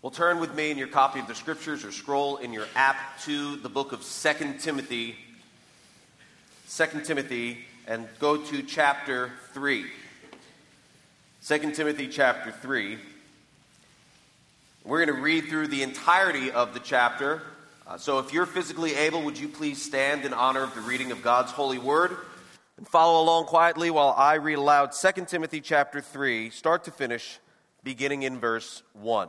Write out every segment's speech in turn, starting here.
Well, turn with me in your copy of the scriptures or scroll in your app to the book of 2 Timothy. 2 Timothy, and go to chapter 3. 2 Timothy chapter 3. We're going to read through the entirety of the chapter. Uh, so if you're physically able, would you please stand in honor of the reading of God's holy word and follow along quietly while I read aloud 2 Timothy chapter 3, start to finish, beginning in verse 1.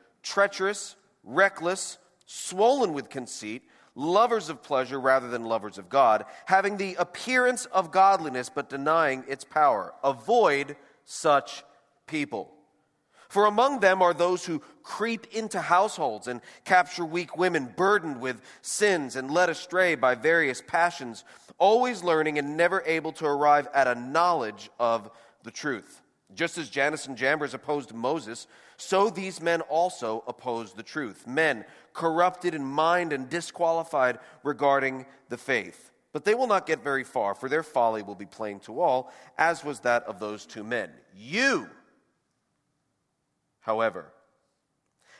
treacherous, reckless, swollen with conceit, lovers of pleasure rather than lovers of God, having the appearance of godliness but denying its power. Avoid such people. For among them are those who creep into households and capture weak women burdened with sins and led astray by various passions, always learning and never able to arrive at a knowledge of the truth. Just as Jannes and Jambres opposed Moses, so these men also oppose the truth. Men corrupted in mind and disqualified regarding the faith. But they will not get very far, for their folly will be plain to all, as was that of those two men. You, however,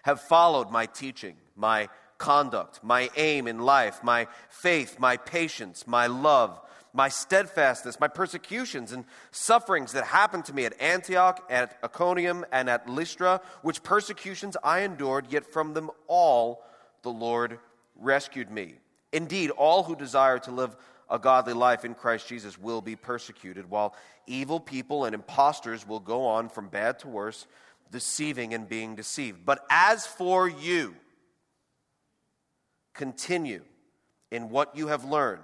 have followed my teaching, my conduct, my aim in life, my faith, my patience, my love my steadfastness, my persecutions and sufferings that happened to me at Antioch, at Iconium, and at Lystra, which persecutions I endured, yet from them all the Lord rescued me. Indeed, all who desire to live a godly life in Christ Jesus will be persecuted, while evil people and impostors will go on from bad to worse, deceiving and being deceived. But as for you, continue in what you have learned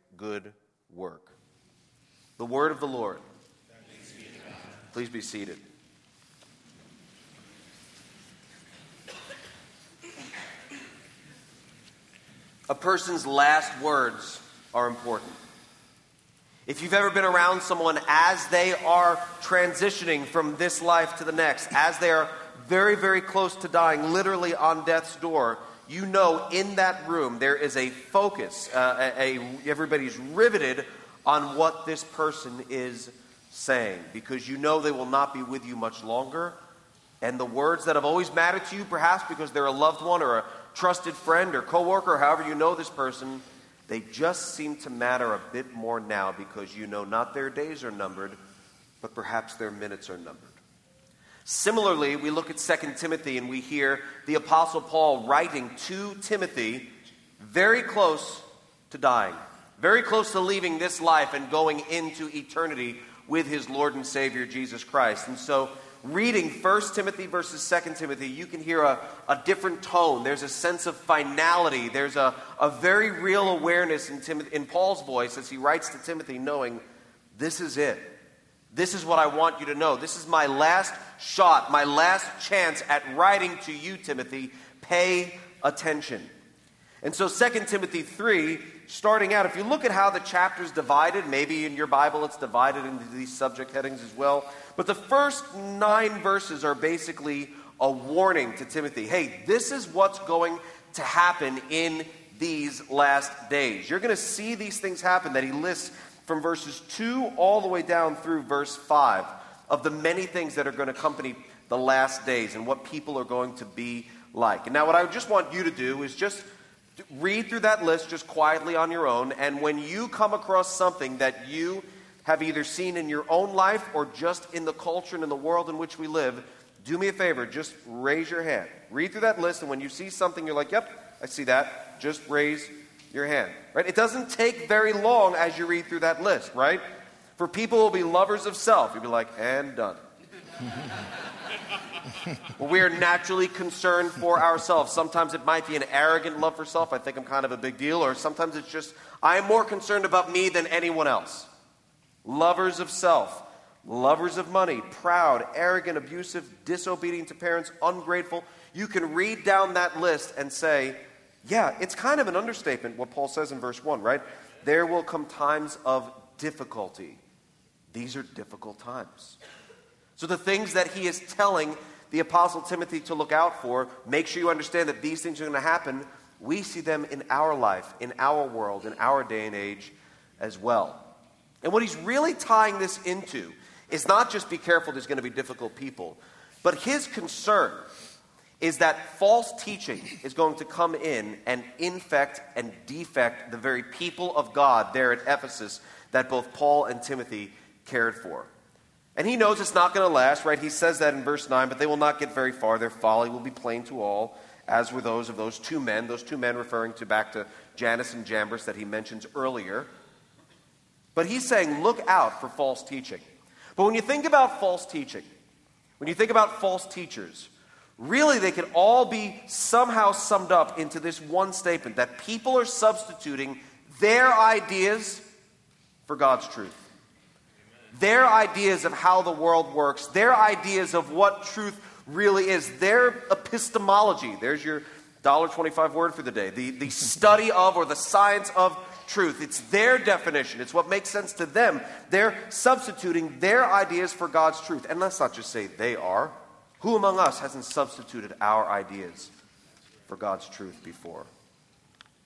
good work. The word of the Lord. Please be seated. A person's last words are important. If you've ever been around someone as they are transitioning from this life to the next, as they are very, very close to dying, literally on death's door, you know in that room there is a focus. Uh, a, a, everybody's riveted on what this person is saying because you know they will not be with you much longer. And the words that have always mattered to you, perhaps because they're a loved one or a trusted friend or coworker, or however you know this person, they just seem to matter a bit more now because you know not their days are numbered, but perhaps their minutes are numbered. Similarly, we look at 2 Timothy and we hear the Apostle Paul writing to Timothy very close to dying, very close to leaving this life and going into eternity with his Lord and Savior Jesus Christ. And so, reading 1 Timothy versus 2 Timothy, you can hear a, a different tone. There's a sense of finality. There's a, a very real awareness in, Timothy, in Paul's voice as he writes to Timothy, knowing this is it. This is what I want you to know. This is my last shot, my last chance at writing to you, Timothy. Pay attention. And so 2 Timothy 3, starting out, if you look at how the chapter's divided, maybe in your Bible it's divided into these subject headings as well. But the first nine verses are basically a warning to Timothy. Hey, this is what's going to happen in these last days. You're going to see these things happen that he lists from verses 2 all the way down through verse 5 of the many things that are going to accompany the last days and what people are going to be like. And now, what I just want you to do is just read through that list just quietly on your own. And when you come across something that you have either seen in your own life or just in the culture and in the world in which we live, do me a favor, just raise your hand. Read through that list, and when you see something, you're like, yep, I see that. Just raise your hand. Right? It doesn't take very long as you read through that list, right? For people who will be lovers of self, you'll be like, and done. well, we are naturally concerned for ourselves. Sometimes it might be an arrogant love for self. I think I'm kind of a big deal. Or sometimes it's just, I am more concerned about me than anyone else. Lovers of self, lovers of money, proud, arrogant, abusive, disobedient to parents, ungrateful. You can read down that list and say, yeah, it's kind of an understatement what Paul says in verse 1, right? There will come times of difficulty. These are difficult times. So, the things that he is telling the Apostle Timothy to look out for, make sure you understand that these things are going to happen. We see them in our life, in our world, in our day and age as well. And what he's really tying this into is not just be careful, there's going to be difficult people, but his concern is that false teaching is going to come in and infect and defect the very people of God there at Ephesus that both Paul and Timothy cared for. And he knows it's not going to last, right? He says that in verse 9, but they will not get very far. Their folly will be plain to all, as were those of those two men, those two men referring to back to Jannes and Jambres that he mentions earlier. But he's saying, look out for false teaching. But when you think about false teaching, when you think about false teachers, really they can all be somehow summed up into this one statement that people are substituting their ideas for God's truth their ideas of how the world works, their ideas of what truth really is, their epistemology. There's your $1.25 word for the day. The, the study of or the science of truth. It's their definition, it's what makes sense to them. They're substituting their ideas for God's truth. And let's not just say they are. Who among us hasn't substituted our ideas for God's truth before?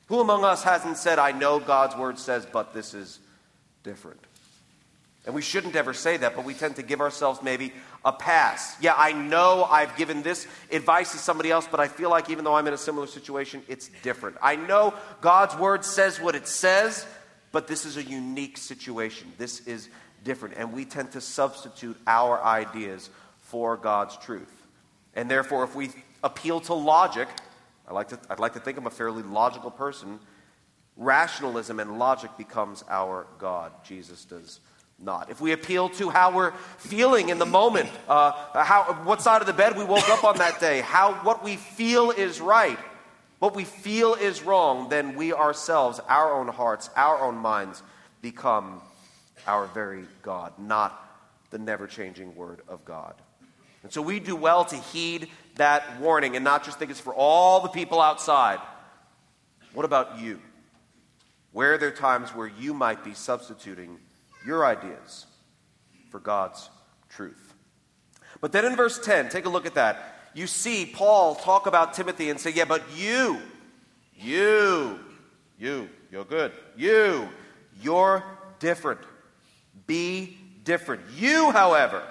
Who among us hasn't said, I know God's word says, but this is different? And we shouldn't ever say that, but we tend to give ourselves maybe a pass. Yeah, I know I've given this advice to somebody else, but I feel like even though I'm in a similar situation, it's different. I know God's word says what it says, but this is a unique situation. This is different. And we tend to substitute our ideas for God's truth. And therefore, if we appeal to logic, I like to, I'd like to think I'm a fairly logical person, rationalism and logic becomes our God. Jesus does not. If we appeal to how we're feeling in the moment, uh, how, what side of the bed we woke up on that day, how what we feel is right, what we feel is wrong, then we ourselves, our own hearts, our own minds, become our very God, not the never changing Word of God. And so we do well to heed that warning and not just think it's for all the people outside. What about you? Where are there times where you might be substituting your ideas for God's truth. But then in verse 10, take a look at that. You see Paul talk about Timothy and say, Yeah, but you, you, you, you're good. You, you're different. Be different. You, however,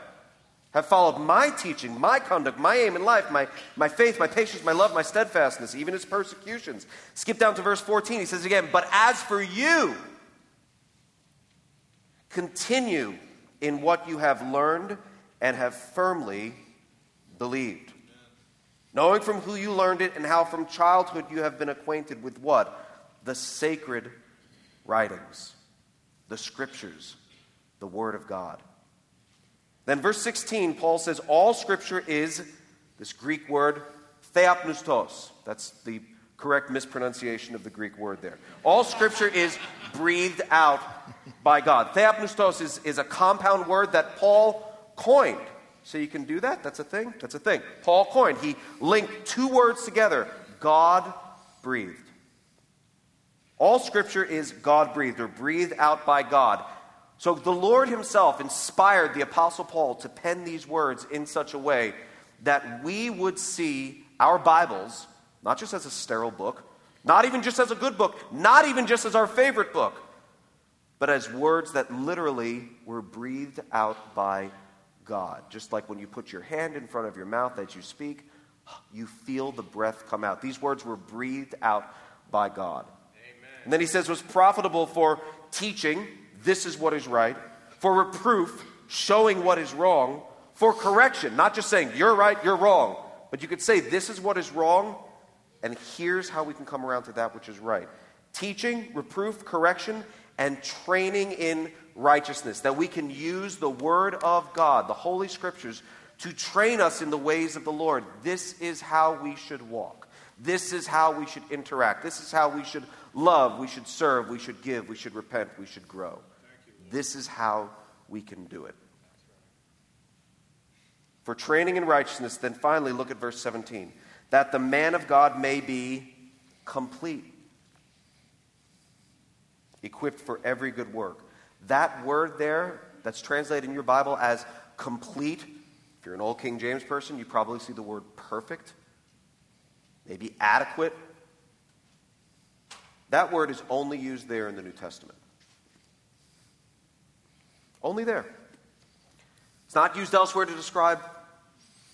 have followed my teaching, my conduct, my aim in life, my, my faith, my patience, my love, my steadfastness, even his persecutions. Skip down to verse 14. He says again, But as for you, Continue in what you have learned and have firmly believed. Knowing from who you learned it and how from childhood you have been acquainted with what? The sacred writings, the scriptures, the Word of God. Then, verse 16, Paul says, All scripture is this Greek word, theopneustos. That's the correct mispronunciation of the Greek word there. All scripture is breathed out by God. Theopneustos is, is a compound word that Paul coined. So you can do that? That's a thing? That's a thing. Paul coined. He linked two words together God breathed. All scripture is God breathed or breathed out by God. So the Lord Himself inspired the Apostle Paul to pen these words in such a way that we would see our Bibles, not just as a sterile book, not even just as a good book, not even just as our favorite book, but as words that literally were breathed out by God. Just like when you put your hand in front of your mouth as you speak, you feel the breath come out. These words were breathed out by God. Amen. And then he says, was profitable for teaching, this is what is right, for reproof, showing what is wrong, for correction, not just saying, you're right, you're wrong, but you could say, this is what is wrong, and here's how we can come around to that which is right. Teaching, reproof, correction, and training in righteousness, that we can use the Word of God, the Holy Scriptures, to train us in the ways of the Lord. This is how we should walk. This is how we should interact. This is how we should love, we should serve, we should give, we should repent, we should grow. This is how we can do it. For training in righteousness, then finally look at verse 17 that the man of God may be complete, equipped for every good work. That word there, that's translated in your Bible as complete, if you're an old King James person, you probably see the word perfect, maybe adequate. That word is only used there in the New Testament. Only there. It's not used elsewhere to describe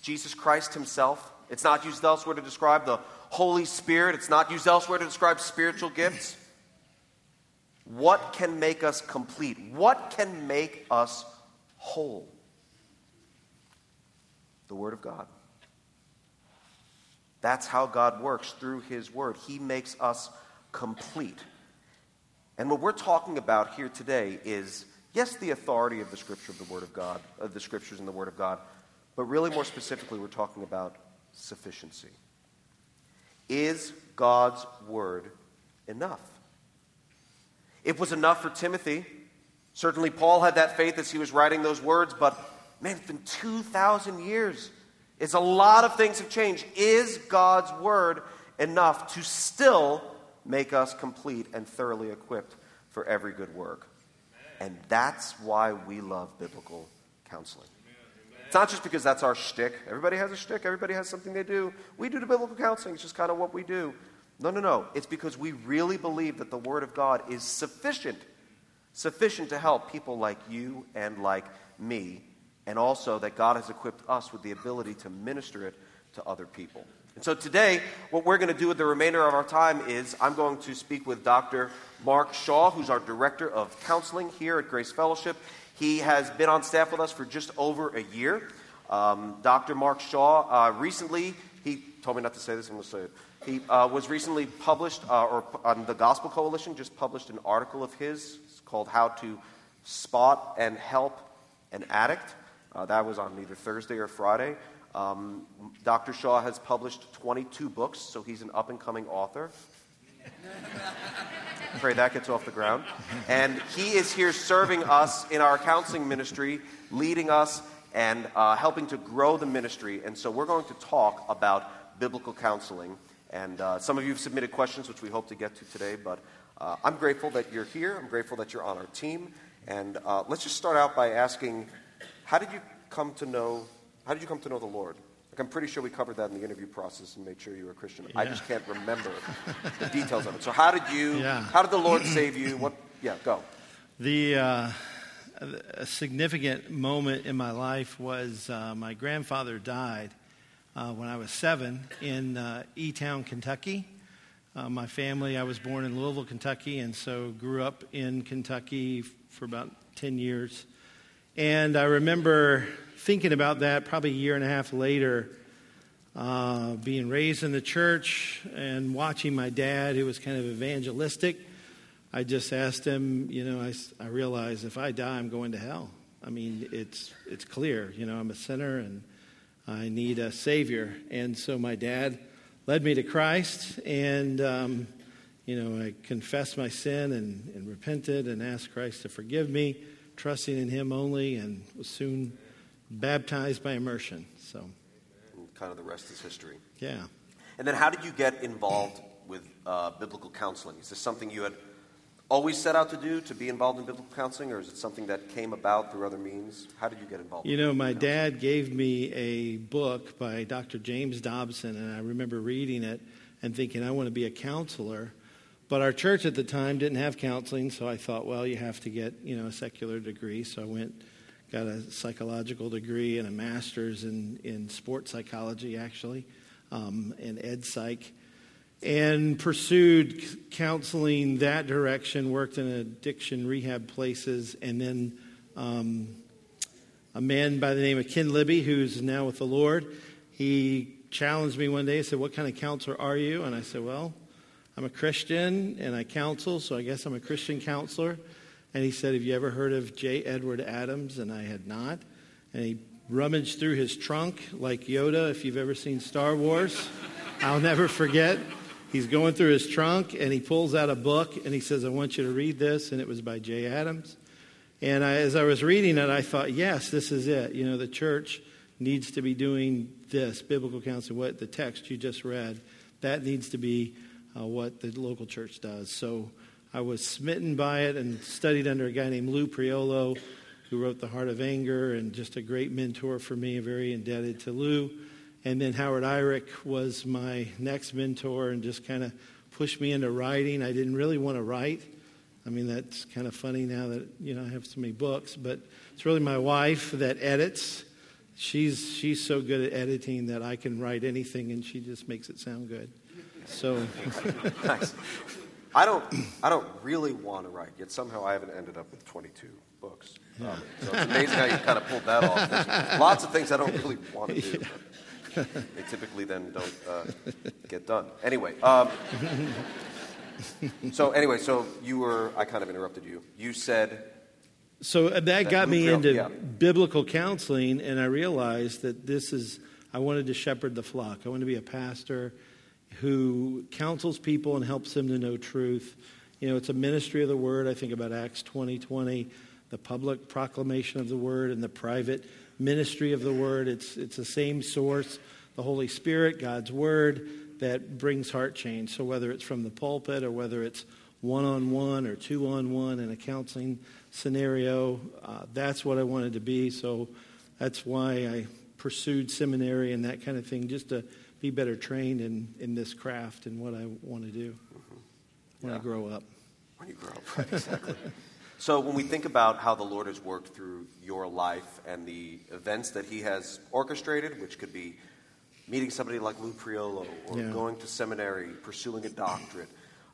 Jesus Christ himself. It's not used elsewhere to describe the Holy Spirit. It's not used elsewhere to describe spiritual gifts. What can make us complete? What can make us whole? The Word of God. That's how God works through His Word. He makes us complete. And what we're talking about here today is, yes, the authority of the Scripture of the Word of God, of the Scriptures and the Word of God, but really more specifically, we're talking about sufficiency. Is God's Word enough? It was enough for Timothy. Certainly, Paul had that faith as he was writing those words, but man, it's been 2,000 years. It's a lot of things have changed. Is God's word enough to still make us complete and thoroughly equipped for every good work? And that's why we love biblical counseling. It's not just because that's our shtick. Everybody has a shtick, everybody has something they do. We do the biblical counseling, it's just kind of what we do. No, no, no. It's because we really believe that the Word of God is sufficient, sufficient to help people like you and like me, and also that God has equipped us with the ability to minister it to other people. And so today, what we're going to do with the remainder of our time is I'm going to speak with Dr. Mark Shaw, who's our Director of Counseling here at Grace Fellowship. He has been on staff with us for just over a year. Um, Dr. Mark Shaw, uh, recently, he told me not to say this, I'm going to say it. He uh, was recently published, uh, or on the Gospel Coalition just published an article of his called How to Spot and Help an Addict. Uh, that was on either Thursday or Friday. Um, Dr. Shaw has published 22 books, so he's an up and coming author. Pray that gets off the ground. And he is here serving us in our counseling ministry, leading us and uh, helping to grow the ministry. And so we're going to talk about biblical counseling. And uh, some of you have submitted questions, which we hope to get to today. But uh, I'm grateful that you're here. I'm grateful that you're on our team. And uh, let's just start out by asking, how did you come to know? How did you come to know the Lord? Like I'm pretty sure we covered that in the interview process and made sure you were a Christian. Yeah. I just can't remember the details of it. So how did you? Yeah. How did the Lord save you? What? Yeah, go. The uh, a significant moment in my life was uh, my grandfather died uh, when I was seven in uh, E Town, Kentucky. Uh, my family, I was born in Louisville, Kentucky, and so grew up in Kentucky for about 10 years. And I remember thinking about that probably a year and a half later, uh, being raised in the church and watching my dad, who was kind of evangelistic. I just asked him, you know, I, I realize if I die, I'm going to hell. I mean, it's, it's clear, you know, I'm a sinner and I need a Savior. And so my dad led me to Christ, and, um, you know, I confessed my sin and, and repented and asked Christ to forgive me, trusting in Him only, and was soon baptized by immersion. So, and kind of the rest is history. Yeah. And then, how did you get involved with uh, biblical counseling? Is this something you had always set out to do to be involved in biblical counseling, or is it something that came about through other means? How did you get involved? You know, my dad gave me a book by Dr. James Dobson, and I remember reading it and thinking, I want to be a counselor. But our church at the time didn't have counseling, so I thought, well, you have to get, you know, a secular degree. So I went, got a psychological degree and a master's in, in sports psychology, actually, um, and ed psych and pursued counseling that direction, worked in addiction rehab places, and then um, a man by the name of Ken Libby, who's now with the Lord. He challenged me one day. He said, What kind of counselor are you? And I said, Well, I'm a Christian and I counsel, so I guess I'm a Christian counselor. And he said, Have you ever heard of Jay Edward Adams? And I had not. And he rummaged through his trunk like Yoda, if you've ever seen Star Wars. I'll never forget. He's going through his trunk and he pulls out a book and he says, I want you to read this. And it was by Jay Adams. And I, as I was reading it, I thought, yes, this is it. You know, the church needs to be doing this biblical counseling, what the text you just read, that needs to be uh, what the local church does. So I was smitten by it and studied under a guy named Lou Priolo, who wrote The Heart of Anger, and just a great mentor for me, very indebted to Lou. And then Howard Eyrich was my next mentor and just kind of pushed me into writing. I didn't really want to write. I mean, that's kind of funny now that, you know, I have so many books, but it's really my wife that edits. She's, she's so good at editing that I can write anything and she just makes it sound good. So. nice. I don't, I don't really want to write, yet somehow I haven't ended up with 22 books. Yeah. Um, so it's amazing how you kind of pulled that off. There's lots of things I don't really want to do. Yeah. They typically then don't uh, get done. Anyway, um, so anyway, so you were, I kind of interrupted you. You said. So uh, that, that got me into yeah. biblical counseling, and I realized that this is, I wanted to shepherd the flock. I wanted to be a pastor who counsels people and helps them to know truth. You know, it's a ministry of the word. I think about Acts 20 20, the public proclamation of the word and the private ministry of the word. It's, it's the same source, the Holy Spirit, God's word, that brings heart change. So whether it's from the pulpit or whether it's one on one or two on one in a counseling scenario, uh, that's what I wanted to be. So that's why I pursued seminary and that kind of thing, just to be better trained in, in this craft and what I want to do mm-hmm. when yeah. I grow up. When you grow up, right, exactly. so when we think about how the Lord has worked through your life and the events that He has orchestrated, which could be meeting somebody like Lou Priolo or yeah. going to seminary, pursuing a doctorate,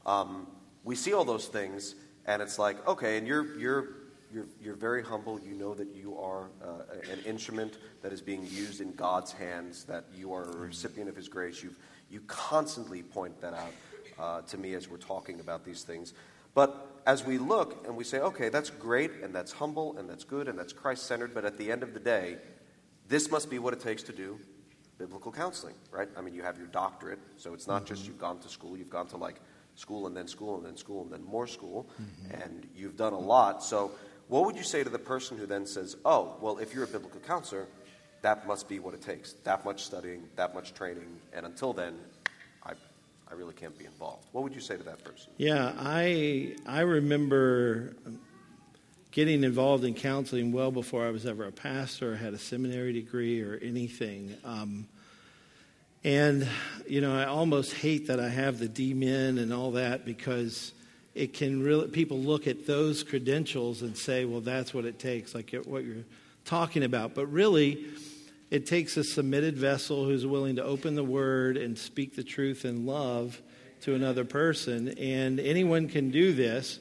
um, we see all those things, and it's like, okay, and you're you're you're, you're very humble. You know that you are uh, an instrument that is being used in God's hands, that you are a recipient of His grace. you you constantly point that out uh, to me as we're talking about these things. But as we look and we say, okay, that's great, and that's humble, and that's good, and that's Christ centered, but at the end of the day, this must be what it takes to do biblical counseling, right? I mean, you have your doctorate, so it's not mm-hmm. just you've gone to school, you've gone to like school and then school and then school and then more school, mm-hmm. and you've done a lot. So what would you say to the person who then says, oh, well, if you're a biblical counselor, that must be what it takes that much studying, that much training, and until then, I, I really can't be involved. What would you say to that person? Yeah, I, I remember getting involved in counseling well before I was ever a pastor had a seminary degree or anything. Um, and, you know, I almost hate that I have the DMin and all that because it can really, people look at those credentials and say, well, that's what it takes, like what you're talking about. But really, it takes a submitted vessel who's willing to open the word and speak the truth in love to another person. And anyone can do this.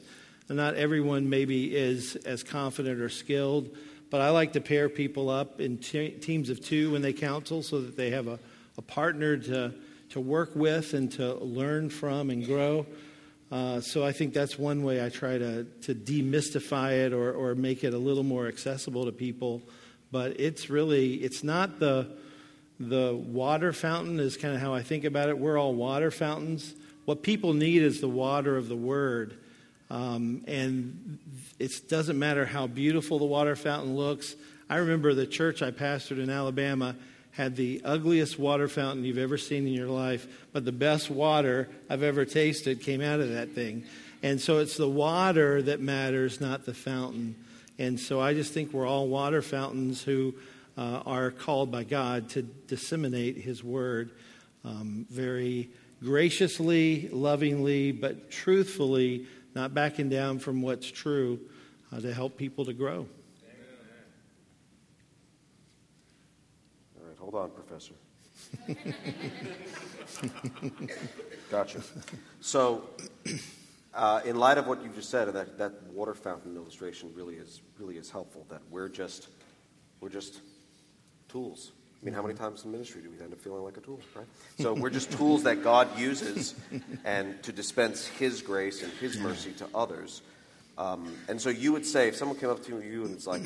Not everyone maybe is as confident or skilled, but I like to pair people up in te- teams of two when they counsel so that they have a, a partner to, to work with and to learn from and grow. Uh, so I think that's one way I try to, to demystify it or, or make it a little more accessible to people. But it's really, it's not the, the water fountain is kind of how I think about it. We're all water fountains. What people need is the water of the Word. Um, and it doesn't matter how beautiful the water fountain looks. I remember the church I pastored in Alabama had the ugliest water fountain you've ever seen in your life, but the best water I've ever tasted came out of that thing. And so it's the water that matters, not the fountain. And so I just think we're all water fountains who uh, are called by God to disseminate His word um, very graciously, lovingly, but truthfully, not backing down from what's true uh, to help people to grow. Hold on, Professor. gotcha. So, uh, in light of what you just said, that, that water fountain illustration really is really is helpful. That we're just we're just tools. I mean, how many times in ministry do we end up feeling like a tool, right? So we're just tools that God uses and to dispense His grace and His mercy to others. Um, and so you would say, if someone came up to you and it's like,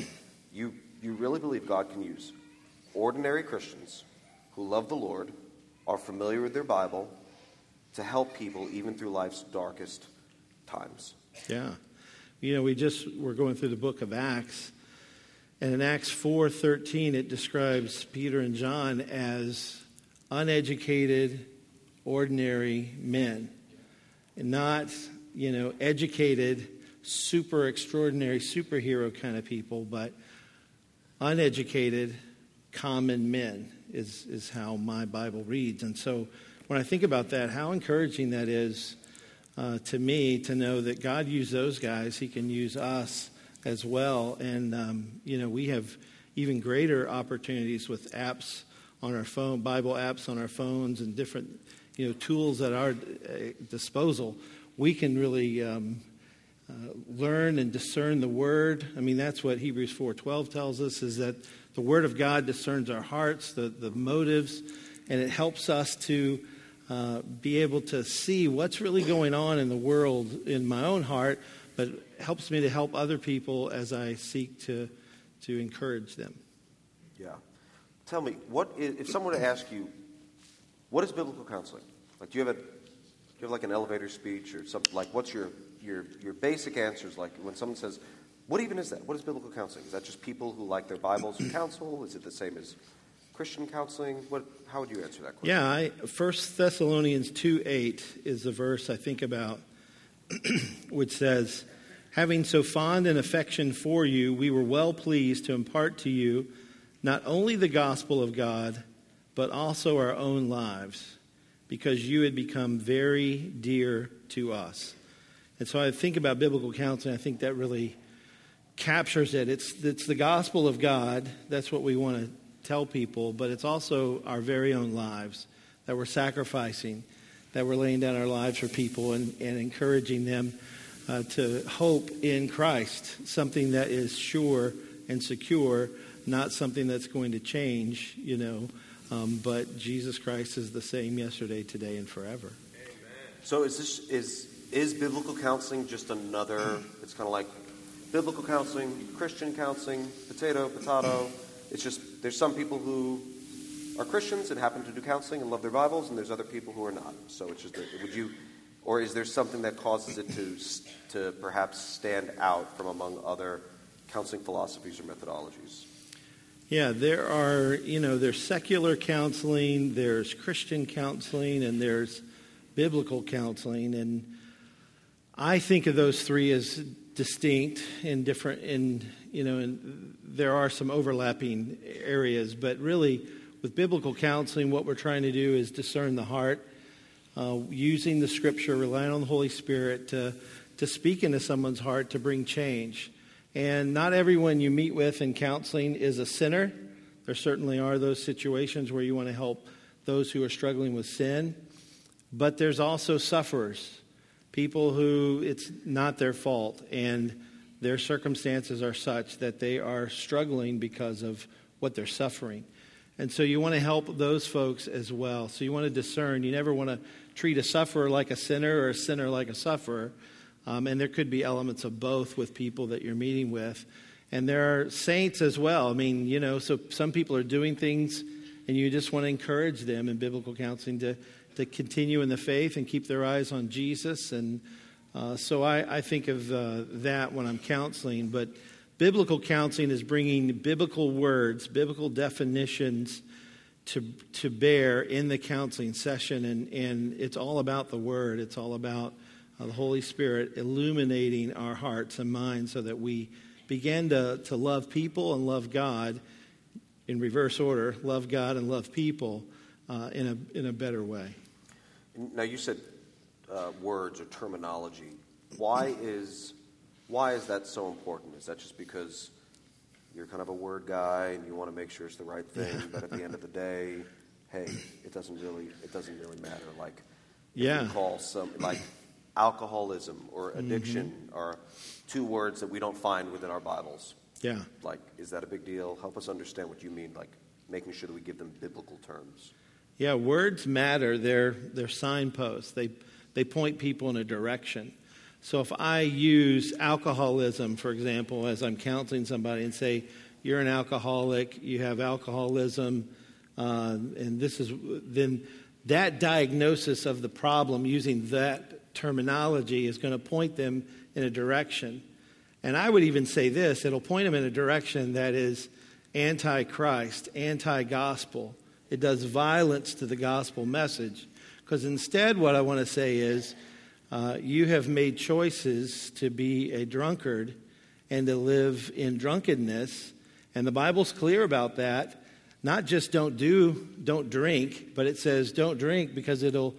you, you really believe God can use ordinary Christians who love the Lord, are familiar with their Bible, to help people even through life's darkest times. Yeah. You know, we just we're going through the book of Acts, and in Acts 4:13 it describes Peter and John as uneducated, ordinary men. And not, you know, educated, super extraordinary superhero kind of people, but uneducated, common men is, is how my Bible reads. And so when I think about that, how encouraging that is uh, to me to know that God used those guys, He can use us as well. And, um, you know, we have even greater opportunities with apps on our phone, Bible apps on our phones, and different, you know, tools at our uh, disposal. We can really um, uh, learn and discern the Word. I mean, that's what Hebrews 4.12 tells us, is that the Word of God discerns our hearts, the, the motives, and it helps us to uh, be able to see what's really going on in the world in my own heart, but helps me to help other people as I seek to, to encourage them. Yeah. Tell me, what is, if someone were to ask you, what is biblical counseling? Like, do you have a, do you have like an elevator speech or something? Like, what's your, your, your basic answers? Like, when someone says, what even is that? What is biblical counseling? Is that just people who like their Bibles who counsel? Is it the same as Christian counseling? What, how would you answer that question? Yeah, I, 1 Thessalonians 2 8 is the verse I think about, which says, Having so fond an affection for you, we were well pleased to impart to you not only the gospel of God, but also our own lives, because you had become very dear to us. And so I think about biblical counseling, I think that really captures it. It's, it's the gospel of God. That's what we want to tell people, but it's also our very own lives that we're sacrificing, that we're laying down our lives for people and, and encouraging them uh, to hope in Christ, something that is sure and secure, not something that's going to change, you know. Um, but Jesus Christ is the same yesterday, today, and forever. Amen. So is this is is biblical counseling just another? It's kind of like biblical counseling, Christian counseling, potato, potato. It's just there's some people who are Christians and happen to do counseling and love their Bibles, and there's other people who are not. So it's just would you, or is there something that causes it to to perhaps stand out from among other counseling philosophies or methodologies? Yeah, there are you know there's secular counseling, there's Christian counseling, and there's biblical counseling, and I think of those three as distinct and different and you know and there are some overlapping areas but really with biblical counseling what we're trying to do is discern the heart uh, using the scripture relying on the holy spirit to to speak into someone's heart to bring change. And not everyone you meet with in counseling is a sinner. There certainly are those situations where you want to help those who are struggling with sin. But there's also sufferers people who it's not their fault and their circumstances are such that they are struggling because of what they're suffering. And so you want to help those folks as well. So you want to discern. You never want to treat a sufferer like a sinner or a sinner like a sufferer. Um, and there could be elements of both with people that you're meeting with. And there are saints as well. I mean, you know, so some people are doing things and you just want to encourage them in biblical counseling to to continue in the faith and keep their eyes on Jesus. And uh, so I, I, think of uh, that when I'm counseling. But biblical counseling is bringing biblical words, biblical definitions to, to bear in the counseling session. And, and it's all about the Word, it's all about uh, the Holy Spirit illuminating our hearts and minds so that we begin to, to love people and love God in reverse order love God and love people uh, in, a, in a better way. Now, you said uh, words or terminology. Why is, why is that so important? Is that just because you're kind of a word guy and you want to make sure it's the right thing, but at the end of the day, hey, it doesn't really, it doesn't really matter. Like, yeah. call some, like alcoholism or mm-hmm. addiction mm-hmm. are two words that we don't find within our Bibles. Yeah. Like, is that a big deal? Help us understand what you mean, like making sure that we give them biblical terms. Yeah, words matter. They're, they're signposts, they, they point people in a direction. So if I use alcoholism, for example, as I'm counseling somebody and say, you're an alcoholic, you have alcoholism, uh, and this is, then that diagnosis of the problem using that terminology is going to point them in a direction. And I would even say this it'll point them in a direction that is anti Christ, anti gospel. It does violence to the gospel message. Because instead, what I want to say is, uh, you have made choices to be a drunkard and to live in drunkenness. And the Bible's clear about that. Not just don't do, don't drink, but it says don't drink because it'll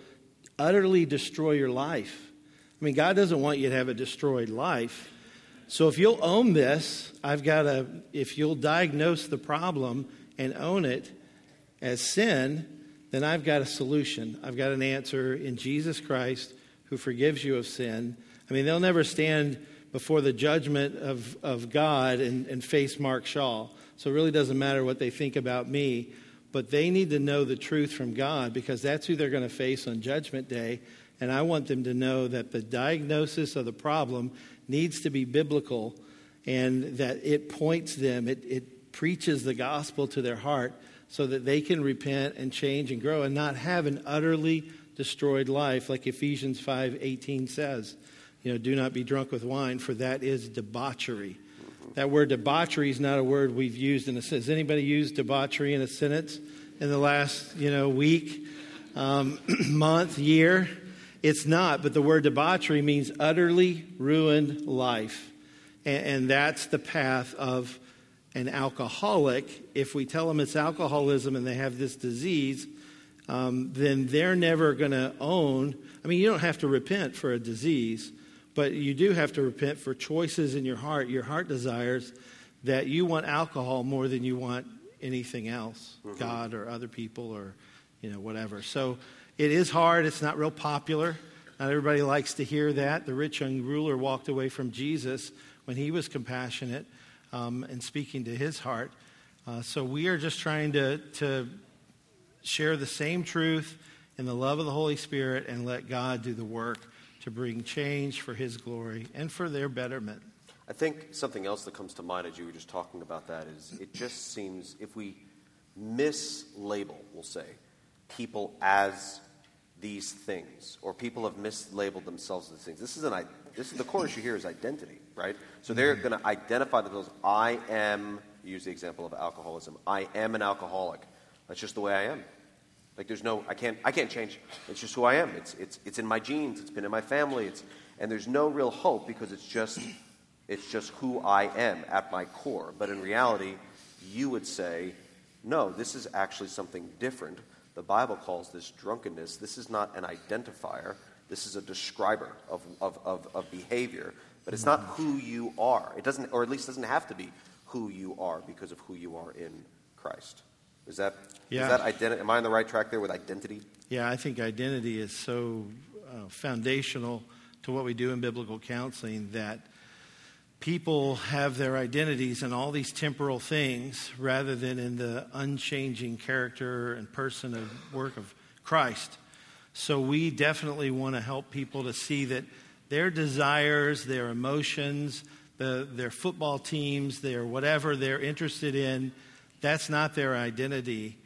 utterly destroy your life. I mean, God doesn't want you to have a destroyed life. So if you'll own this, I've got a, if you'll diagnose the problem and own it as sin, then I've got a solution. I've got an answer in Jesus Christ who forgives you of sin. I mean, they'll never stand before the judgment of, of God and, and face Mark Shaw. So it really doesn't matter what they think about me, but they need to know the truth from God because that's who they're going to face on Judgment Day. And I want them to know that the diagnosis of the problem needs to be biblical and that it points them, it, it preaches the gospel to their heart so that they can repent and change and grow and not have an utterly destroyed life like Ephesians 5:18 says. You know, do not be drunk with wine for that is debauchery. That word debauchery is not a word we've used in a sentence. Has anybody used debauchery in a sentence in the last, you know, week, um, month, year? It's not, but the word debauchery means utterly ruined life. And, and that's the path of an alcoholic. If we tell them it's alcoholism and they have this disease, um, then they're never going to own. I mean, you don't have to repent for a disease, but you do have to repent for choices in your heart, your heart desires, that you want alcohol more than you want anything else, mm-hmm. God or other people or, you know, whatever. So it is hard. It's not real popular. Not everybody likes to hear that. The rich young ruler walked away from Jesus when he was compassionate um, and speaking to his heart. Uh, so we are just trying to, to share the same truth in the love of the Holy Spirit and let God do the work to bring change for his glory and for their betterment. I think something else that comes to mind as you were just talking about that is it just seems if we mislabel, we'll say, people as these things, or people have mislabeled themselves as things. This is an this is the core issue here is identity, right? So mm-hmm. they're going to identify themselves. I am. Use the example of alcoholism. I am an alcoholic. That's just the way I am. Like there's no, I can't, I can't change. It's just who I am. It's, it's, it's in my genes. It's been in my family. It's, and there's no real hope because it's just, it's just who I am at my core. But in reality, you would say, no, this is actually something different. The Bible calls this drunkenness. This is not an identifier. This is a describer of, of, of, of behavior. But it's not who you are. It doesn't, or at least doesn't have to be who you are because of who you are in Christ. Is that, yeah. is that identi- am I on the right track there with identity? Yeah, I think identity is so uh, foundational to what we do in biblical counseling that people have their identities in all these temporal things rather than in the unchanging character and person and work of Christ. So we definitely want to help people to see that their desires, their emotions, the, their football teams, their whatever they're interested in, that's not their identity.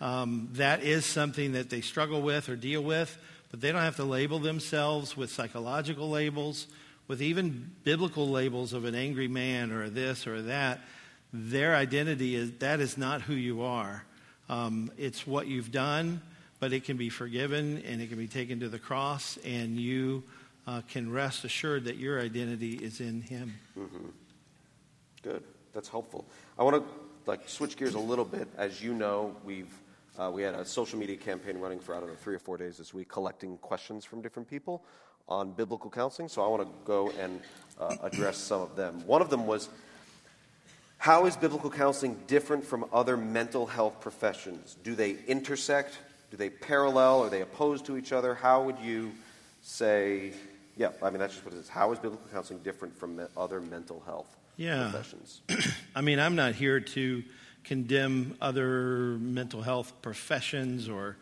Um, that is something that they struggle with or deal with, but they don't have to label themselves with psychological labels, with even biblical labels of an angry man or this or that. Their identity is that is not who you are. Um, it's what you've done, but it can be forgiven and it can be taken to the cross, and you uh, can rest assured that your identity is in Him. Mm-hmm. Good. That's helpful. I want to like switch gears a little bit. As you know, we've uh, we had a social media campaign running for I don't know three or four days this week, collecting questions from different people on biblical counseling. So I want to go and uh, address some of them. One of them was. How is biblical counseling different from other mental health professions? Do they intersect? Do they parallel? Are they opposed to each other? How would you say, yeah, I mean, that's just what it is. How is biblical counseling different from other mental health yeah. professions. I mean, I'm not here to condemn other mental health professions or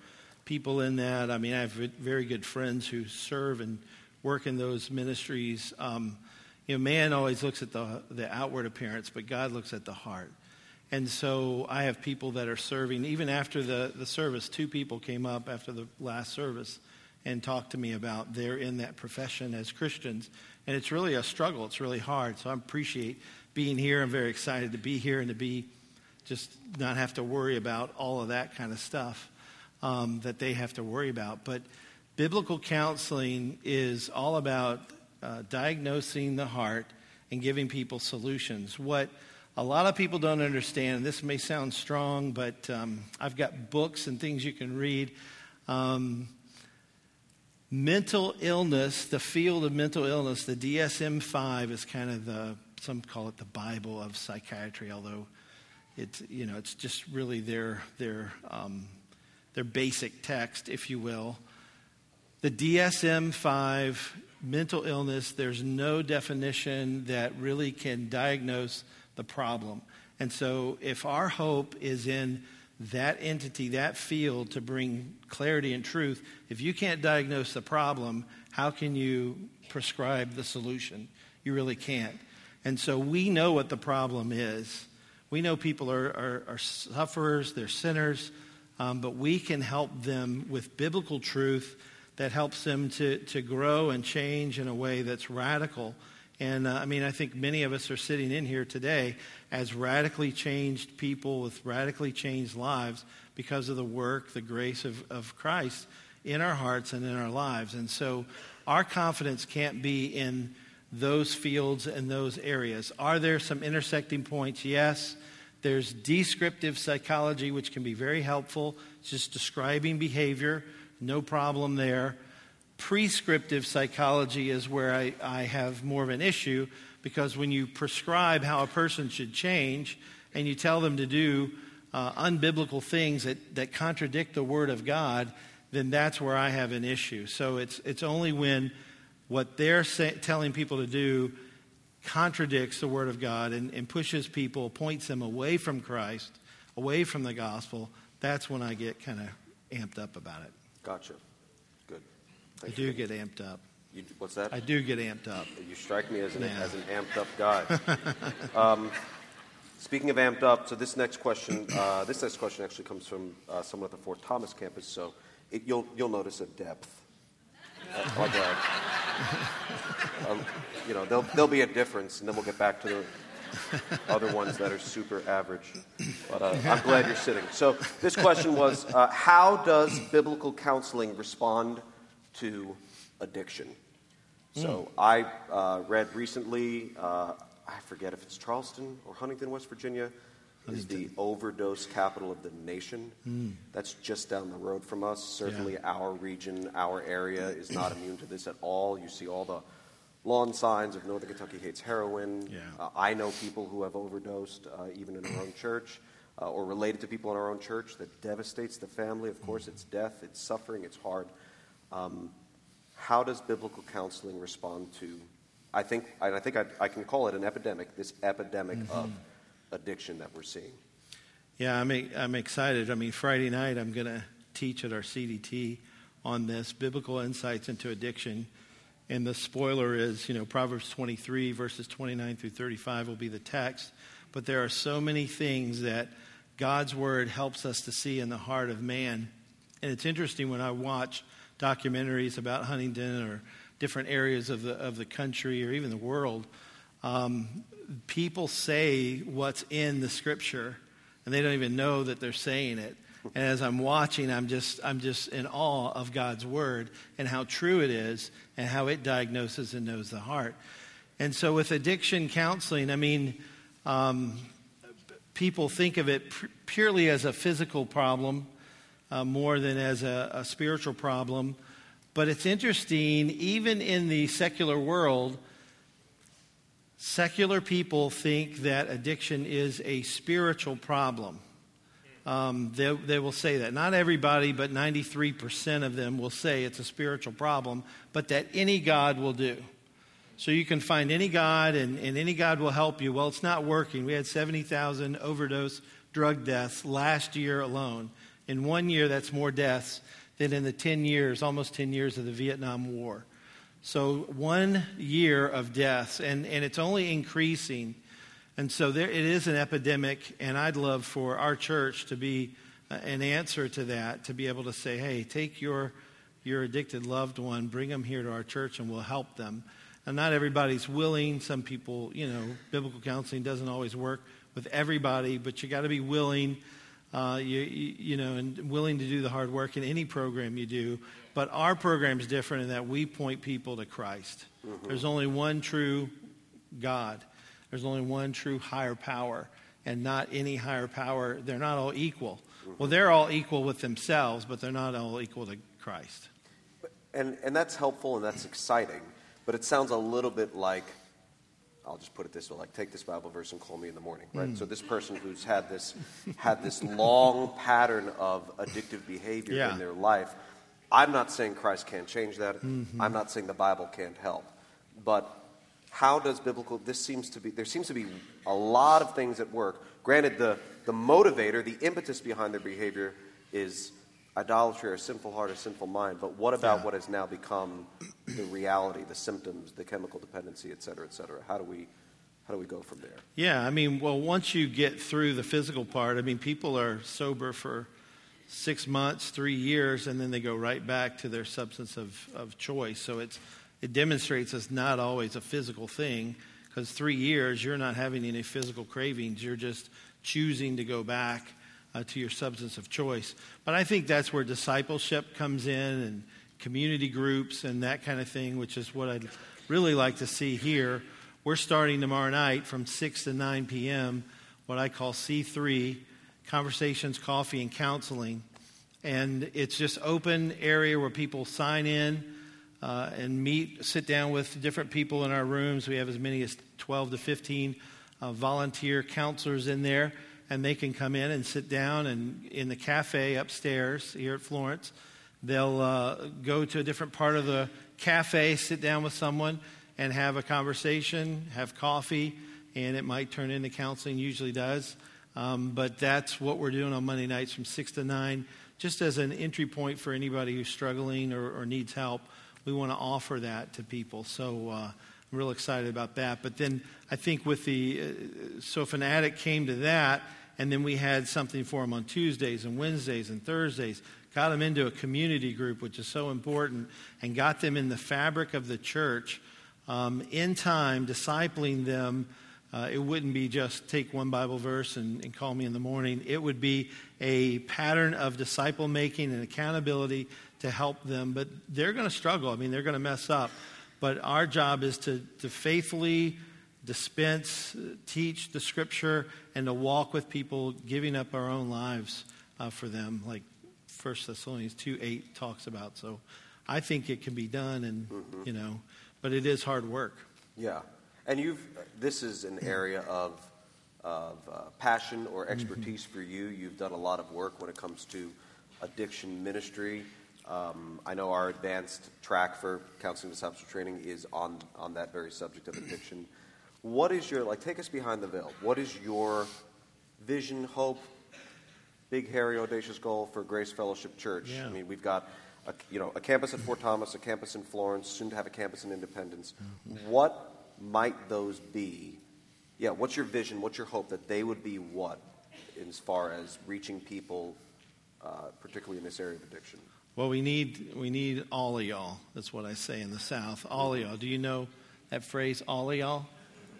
people in that. I mean, I have very good friends who serve and work in those ministries. Um, you know, man always looks at the, the outward appearance, but God looks at the heart. And so I have people that are serving. Even after the, the service, two people came up after the last service and talk to me about they're in that profession as Christians. And it's really a struggle. It's really hard. So I appreciate being here. I'm very excited to be here and to be just not have to worry about all of that kind of stuff um, that they have to worry about. But biblical counseling is all about uh, diagnosing the heart and giving people solutions. What a lot of people don't understand, and this may sound strong, but um, I've got books and things you can read. Um, mental illness, the field of mental illness, the DSM 5 is kind of the, some call it the Bible of psychiatry, although it's, you know, it's just really their, their, um, their basic text, if you will. The DSM 5 mental illness, there's no definition that really can diagnose the problem. And so, if our hope is in that entity, that field to bring clarity and truth, if you can't diagnose the problem, how can you prescribe the solution? You really can't. And so, we know what the problem is. We know people are, are, are sufferers, they're sinners, um, but we can help them with biblical truth that helps them to, to grow and change in a way that's radical. And uh, I mean, I think many of us are sitting in here today as radically changed people with radically changed lives because of the work, the grace of, of Christ in our hearts and in our lives. And so our confidence can't be in those fields and those areas. Are there some intersecting points? Yes. There's descriptive psychology, which can be very helpful, it's just describing behavior no problem there. Prescriptive psychology is where I, I have more of an issue because when you prescribe how a person should change and you tell them to do uh, unbiblical things that, that contradict the Word of God, then that's where I have an issue. So it's, it's only when what they're telling people to do contradicts the Word of God and, and pushes people, points them away from Christ, away from the gospel, that's when I get kind of amped up about it. Gotcha. Good. Thank I do get amped up. You, what's that? I do get amped up. You strike me as an, yeah. as an amped up guy. um, speaking of amped up, so this next question, uh, this next question actually comes from uh, someone at the Fort Thomas campus. So it, you'll you'll notice a depth. Uh, like a, um, you know, there'll, there'll be a difference, and then we'll get back to the other ones that are super average. But uh, I'm glad you're sitting. So this question was, uh, how does biblical counseling respond to addiction? So hmm. I uh, read recently, uh, I forget if it's Charleston or Huntington, West Virginia, is the overdose capital of the nation. Mm. That's just down the road from us. Certainly, yeah. our region, our area is not immune to this at all. You see all the lawn signs of Northern Kentucky hates heroin. Yeah. Uh, I know people who have overdosed, uh, even in our own church, uh, or related to people in our own church. That devastates the family. Of course, it's death, it's suffering, it's hard. Um, how does biblical counseling respond to? I think, I think I, I can call it an epidemic. This epidemic mm-hmm. of addiction that we're seeing. Yeah, I'm I'm excited. I mean, Friday night I'm going to teach at our CDT on this biblical insights into addiction and the spoiler is, you know, Proverbs 23, verses 29 through 35 will be the text. But there are so many things that God's word helps us to see in the heart of man. And it's interesting when I watch documentaries about Huntington or different areas of the, of the country or even the world, um, people say what's in the scripture, and they don't even know that they're saying it. And as I'm watching, I'm just, I'm just in awe of God's word and how true it is and how it diagnoses and knows the heart. And so with addiction counseling, I mean, um, people think of it purely as a physical problem uh, more than as a, a spiritual problem. But it's interesting, even in the secular world, secular people think that addiction is a spiritual problem um, they, they will say that. Not everybody, but 93% of them will say it's a spiritual problem, but that any God will do. So you can find any God, and, and any God will help you. Well, it's not working. We had 70,000 overdose drug deaths last year alone. In one year, that's more deaths than in the 10 years, almost 10 years of the Vietnam War. So one year of deaths, and, and it's only increasing. And so there, it is an epidemic, and I'd love for our church to be uh, an answer to that, to be able to say, hey, take your, your addicted loved one, bring them here to our church, and we'll help them. And not everybody's willing. Some people, you know, biblical counseling doesn't always work with everybody, but you got to be willing, uh, you, you, know, and willing to do the hard work in any program you do. But our program is different in that we point people to Christ. Mm-hmm. There's only one true God. There's only one true higher power, and not any higher power. They're not all equal. Mm-hmm. Well, they're all equal with themselves, but they're not all equal to Christ. And, and that's helpful and that's exciting. But it sounds a little bit like, I'll just put it this way, like take this Bible verse and call me in the morning, right? Mm. So this person who's had this had this long pattern of addictive behavior yeah. in their life. I'm not saying Christ can't change that. Mm-hmm. I'm not saying the Bible can't help. But how does biblical this seems to be there seems to be a lot of things at work. Granted the the motivator, the impetus behind their behavior is idolatry or sinful heart or sinful mind, but what about yeah. what has now become the reality, the symptoms, the chemical dependency, et cetera, et cetera? How do we how do we go from there? Yeah, I mean, well, once you get through the physical part, I mean, people are sober for six months, three years, and then they go right back to their substance of, of choice. So it's it demonstrates it's not always a physical thing because three years you're not having any physical cravings. You're just choosing to go back uh, to your substance of choice. But I think that's where discipleship comes in and community groups and that kind of thing, which is what I'd really like to see here. We're starting tomorrow night from 6 to 9 p.m., what I call C3 Conversations, Coffee, and Counseling. And it's just open area where people sign in uh, and meet, sit down with different people in our rooms. We have as many as 12 to 15 uh, volunteer counselors in there and they can come in and sit down and in the cafe upstairs here at Florence. They'll uh, go to a different part of the cafe, sit down with someone, and have a conversation, have coffee, and it might turn into counseling. Usually does, um, but that's what we're doing on Monday nights from six to nine, just as an entry point for anybody who's struggling or, or needs help. We want to offer that to people. So. Uh, I'm real excited about that. But then I think with the, uh, so if an addict came to that, and then we had something for them on Tuesdays and Wednesdays and Thursdays, got them into a community group, which is so important, and got them in the fabric of the church. Um, in time, discipling them, uh, it wouldn't be just take one Bible verse and, and call me in the morning. It would be a pattern of disciple making and accountability to help them. But they're going to struggle. I mean, they're going to mess up. But our job is to, to faithfully dispense, teach the scripture, and to walk with people, giving up our own lives uh, for them, like 1 Thessalonians 2 8 talks about. So I think it can be done, and, mm-hmm. you know, but it is hard work. Yeah. And you've, this is an area of, of uh, passion or mm-hmm. expertise mm-hmm. for you. You've done a lot of work when it comes to addiction ministry. Um, I know our advanced track for counseling discipleship training is on, on that very subject of addiction. What is your, like, take us behind the veil. What is your vision, hope, big, hairy, audacious goal for Grace Fellowship Church? Yeah. I mean, we've got a, you know, a campus at Fort Thomas, a campus in Florence, soon to have a campus in Independence. Mm-hmm. What might those be? Yeah, what's your vision? What's your hope that they would be what as far as reaching people, uh, particularly in this area of addiction? Well, we need we need all of y'all. That's what I say in the South. All of y'all. Do you know that phrase, all of y'all?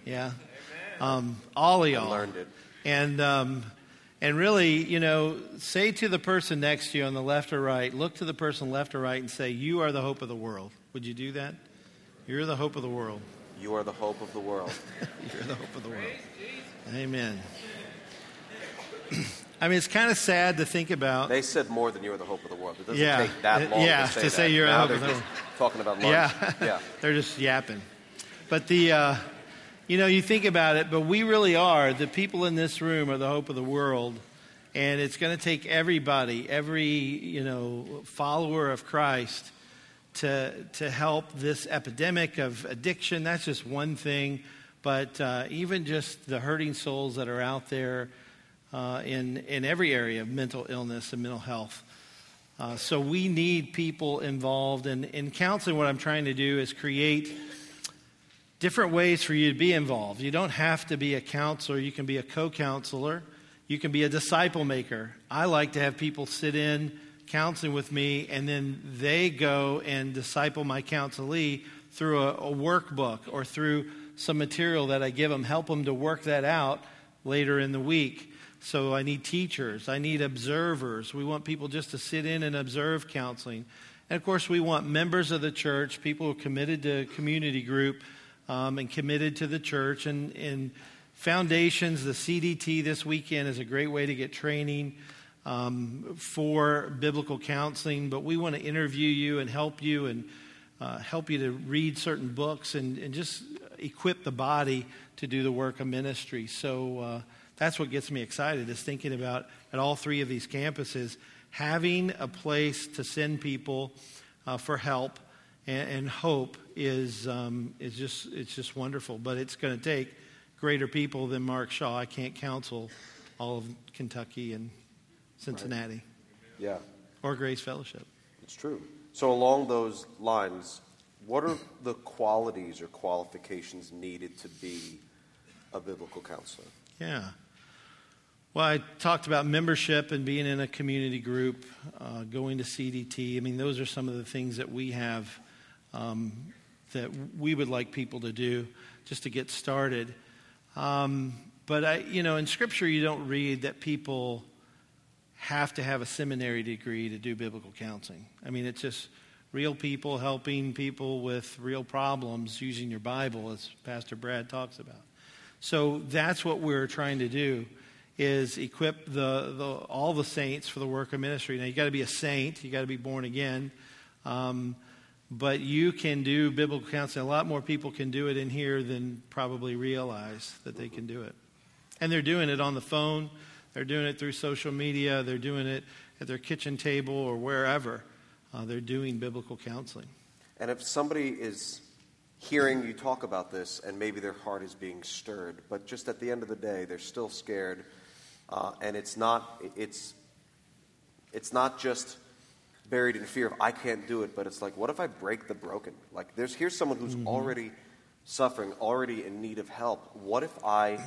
Yeah. Um, all of y'all. I learned it. And um, and really, you know, say to the person next to you on the left or right, look to the person left or right, and say, "You are the hope of the world." Would you do that? You're the hope of the world. You are the hope of the world. You're the hope of the world. Amen. I mean, it's kind of sad to think about. They said more than you're the hope of the world. It doesn't yeah. take that long yeah, to say, to say you're now the hope of the world. Talking about lunch. Yeah, yeah. they're just yapping. But the, uh, you know, you think about it. But we really are. The people in this room are the hope of the world, and it's going to take everybody, every you know follower of Christ, to, to help this epidemic of addiction. That's just one thing. But uh, even just the hurting souls that are out there uh, in, in every area of mental illness and mental health. Uh, so we need people involved. And in counseling, what I'm trying to do is create different ways for you to be involved. You don't have to be a counselor, you can be a co counselor, you can be a disciple maker. I like to have people sit in counseling with me, and then they go and disciple my counselee through a, a workbook or through some material that I give them, help them to work that out later in the week. So I need teachers, I need observers. We want people just to sit in and observe counseling. And of course, we want members of the church, people who are committed to community group um, and committed to the church. And, and foundations, the CDT this weekend is a great way to get training um, for biblical counseling, but we want to interview you and help you and uh, help you to read certain books and, and just equip the body to do the work of ministry. So uh, that's what gets me excited is thinking about at all three of these campuses having a place to send people uh, for help and, and hope is um, is just it's just wonderful. But it's going to take greater people than Mark Shaw. I can't counsel all of Kentucky and Cincinnati. Right. Yeah. Or Grace Fellowship. It's true. So, along those lines, what are the qualities or qualifications needed to be a biblical counselor? Yeah. Well, I talked about membership and being in a community group, uh, going to CDT. I mean, those are some of the things that we have um, that we would like people to do just to get started. Um, but I, you know, in Scripture, you don't read that people have to have a seminary degree to do biblical counseling. I mean, it's just real people helping people with real problems using your Bible, as Pastor Brad talks about. So that's what we're trying to do is equip the, the all the saints for the work of ministry. Now you got to be a saint, you got to be born again, um, but you can do biblical counseling. A lot more people can do it in here than probably realize that they can do it, and they're doing it on the phone. They're doing it through social media. They're doing it at their kitchen table or wherever. Uh, they're doing biblical counseling. And if somebody is hearing you talk about this and maybe their heart is being stirred, but just at the end of the day, they're still scared, uh, and it's not, it's, it's not just buried in fear of I can't do it, but it's like, what if I break the broken? Like, there's here's someone who's mm-hmm. already suffering, already in need of help. What if I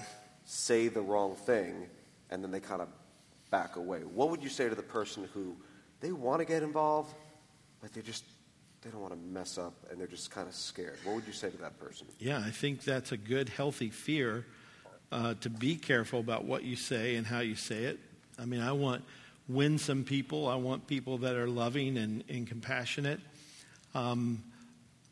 say the wrong thing and then they kind of back away. What would you say to the person who they want to get involved, but they just they don't want to mess up and they're just kind of scared? What would you say to that person? Yeah, I think that's a good, healthy fear uh, to be careful about what you say and how you say it. I mean, I want winsome people. I want people that are loving and, and compassionate. Um,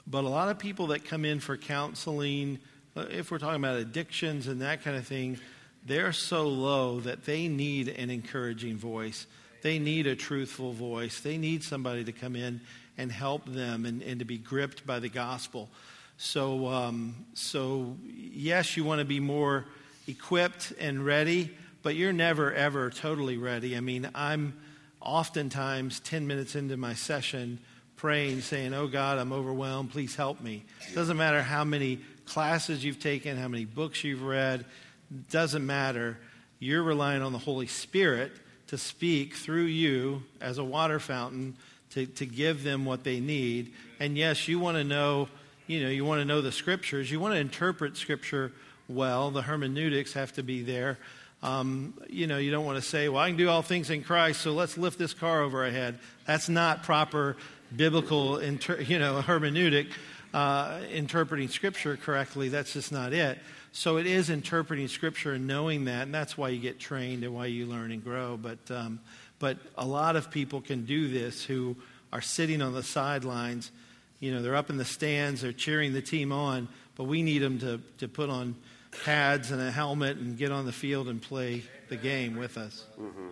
but a lot of people that come in for counseling, uh, if we're talking about addictions and that kind of thing, they're so low that they need an encouraging voice. They need a truthful voice. They need somebody to come in and help them and, and to be gripped by the gospel. So, um, so, yes, you want to be more equipped and ready, but you're never, ever totally ready. I mean, I'm oftentimes 10 minutes into my session praying, saying, Oh God, I'm overwhelmed. Please help me. Doesn't matter how many classes you've taken, how many books you've read, doesn't matter. You're relying on the Holy Spirit to speak through you as a water fountain to, to give them what they need. And yes, you want to know, you know, you want to know the scriptures. You want to interpret scripture well. The hermeneutics have to be there. Um, you know, you don't want to say, well, I can do all things in Christ, so let's lift this car over our head. That's not proper biblical, inter- you know, hermeneutic, uh, interpreting scripture correctly. That's just not it. So it is interpreting Scripture and knowing that, and that's why you get trained and why you learn and grow. But, um, but a lot of people can do this who are sitting on the sidelines. You know, they're up in the stands, they're cheering the team on, but we need them to, to put on pads and a helmet and get on the field and play the game with us. Mm-hmm.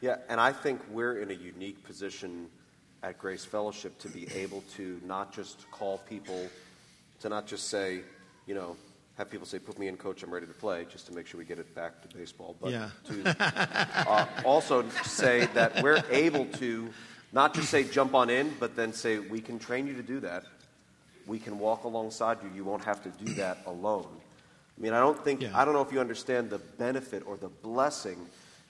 Yeah, and I think we're in a unique position at Grace Fellowship to be able to not just call people, to not just say, you know, have people say, "Put me in, coach. I'm ready to play," just to make sure we get it back to baseball. But yeah. to uh, also say that we're able to Not just say jump on in, but then say we can train you to do that. We can walk alongside you. You won't have to do that alone. I mean, I don't think, yeah. I don't know if you understand the benefit or the blessing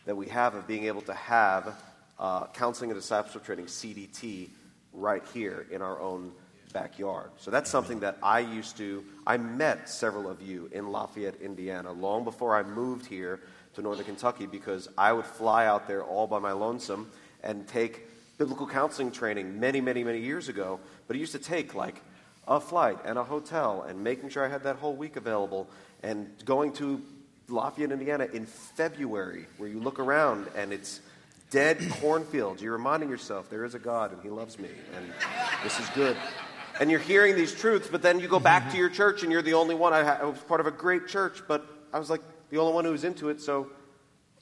that we have of being able to have uh, counseling and discipleship training, CDT, right here in our own backyard. So that's something that I used to, I met several of you in Lafayette, Indiana, long before I moved here to Northern Kentucky because I would fly out there all by my lonesome and take biblical counseling training many, many, many years ago. But it used to take like a flight and a hotel and making sure I had that whole week available and going to Lafayette, Indiana in February, where you look around and it's dead cornfields. You're reminding yourself there is a God and He loves me and this is good. And you're hearing these truths, but then you go back to your church and you're the only one. I, was part of a great church, but I was like the only one who was into it, so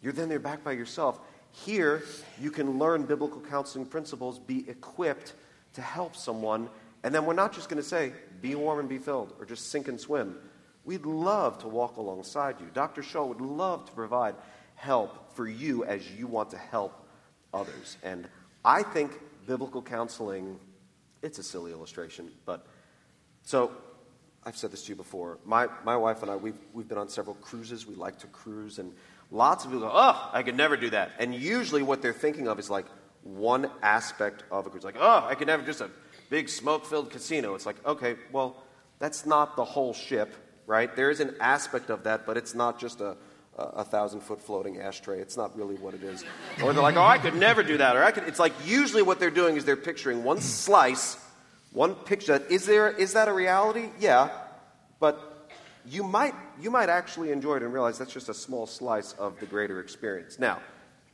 you're then there back by yourself. Here, you can learn biblical counseling principles, be equipped to help someone, and then we're not just going to say, be warm and be filled, or just sink and swim. We'd love to walk alongside you. Dr. Shaw would love to provide help for you as you want to help others. And I think biblical counseling, it's a silly illustration, but so I've said this to you before. My, my wife and I, we've, we've been on several cruises. We like to cruise, and lots of people go, oh, I could never do that. And usually what they're thinking of is like one aspect of a cruise. Like, oh, I could never, just a big smoke filled casino. It's like, okay, well, that's not the whole ship right? There is an aspect of that, but it's not just a, a thousand foot floating ashtray. It's not really what it is. Or they're like, oh, I could never do that. Or I could. It's like usually what they're doing is they're picturing one slice, one picture. Is there is that a reality? Yeah, but you might you might actually enjoy it and realize that's just a small slice of the greater experience. Now,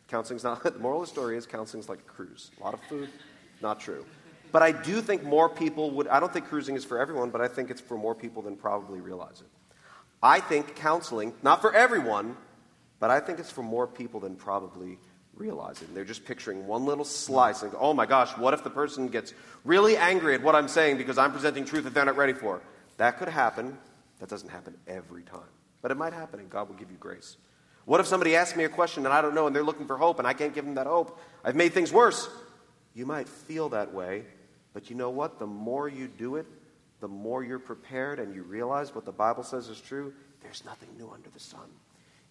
counseling's not. The moral of the story is counseling's like a cruise. A lot of food, not true. But I do think more people would, I don't think cruising is for everyone, but I think it's for more people than probably realize it. I think counseling, not for everyone, but I think it's for more people than probably realize it. They're just picturing one little slice and go, oh my gosh, what if the person gets really angry at what I'm saying because I'm presenting truth that they're not ready for? That could happen. That doesn't happen every time. But it might happen, and God will give you grace. What if somebody asks me a question and I don't know and they're looking for hope and I can't give them that hope? I've made things worse. You might feel that way, but you know what? The more you do it, the more you're prepared and you realize what the Bible says is true, there's nothing new under the sun.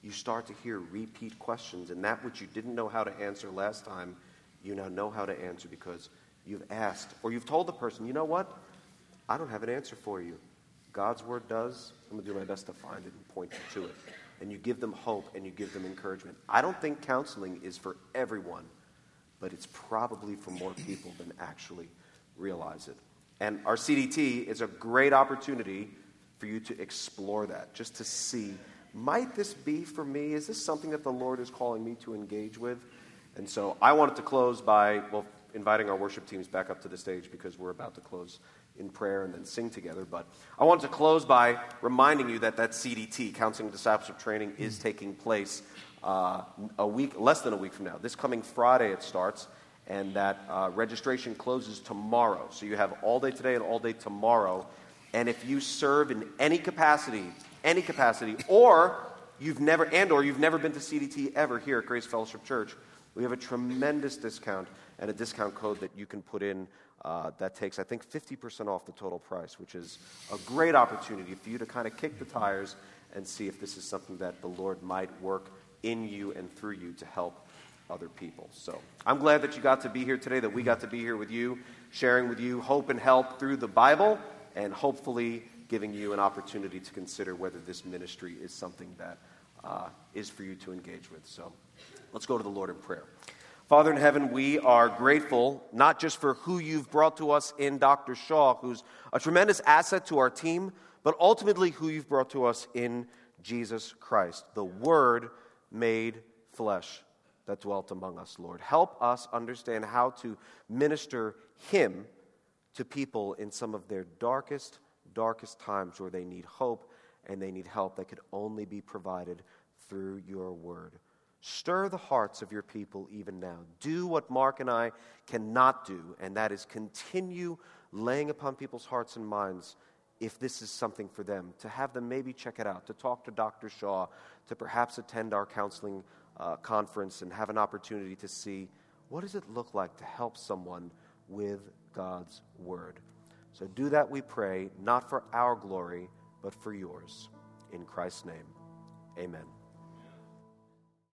You start to hear repeat questions, and that which you didn't know how to answer last time, you now know how to answer because you've asked or you've told the person, you know what? I don't have an answer for you. God's word does. I'm going to do my best to find it and point you to it. And you give them hope and you give them encouragement. I don't think counseling is for everyone, but it's probably for more people than actually realize it. And our CDT is a great opportunity for you to explore that, just to see might this be for me? Is this something that the Lord is calling me to engage with? And so I wanted to close by, well, inviting our worship teams back up to the stage because we're about to close in prayer and then sing together. But I wanted to close by reminding you that that CDT, Counseling Discipleship Training, is taking place uh, a week, less than a week from now. This coming Friday it starts and that uh, registration closes tomorrow. So you have all day today and all day tomorrow. And if you serve in any capacity, any capacity, or you've never and or you've never been to CDT ever here at Grace Fellowship Church, we have a tremendous discount and a discount code that you can put in uh, that takes, I think, 50% off the total price, which is a great opportunity for you to kind of kick the tires and see if this is something that the Lord might work in you and through you to help other people. So I'm glad that you got to be here today, that we got to be here with you, sharing with you hope and help through the Bible, and hopefully giving you an opportunity to consider whether this ministry is something that uh, is for you to engage with. So let's go to the Lord in prayer. Father in heaven, we are grateful not just for who you've brought to us in Dr. Shaw, who's a tremendous asset to our team, but ultimately who you've brought to us in Jesus Christ, the Word made flesh that dwelt among us, Lord. Help us understand how to minister Him to people in some of their darkest, darkest times where they need hope and they need help that could only be provided through your word. Stir the hearts of your people even now. Do what Mark and I cannot do, and that is continue laying upon people's hearts and minds if this is something for them, to have them maybe check it out, to talk to Dr. Shaw, to perhaps attend our counseling uh, conference and have an opportunity to see What does it look like to help someone with God's word? So do that, we pray, not for our glory, but for yours. In Christ's name, amen.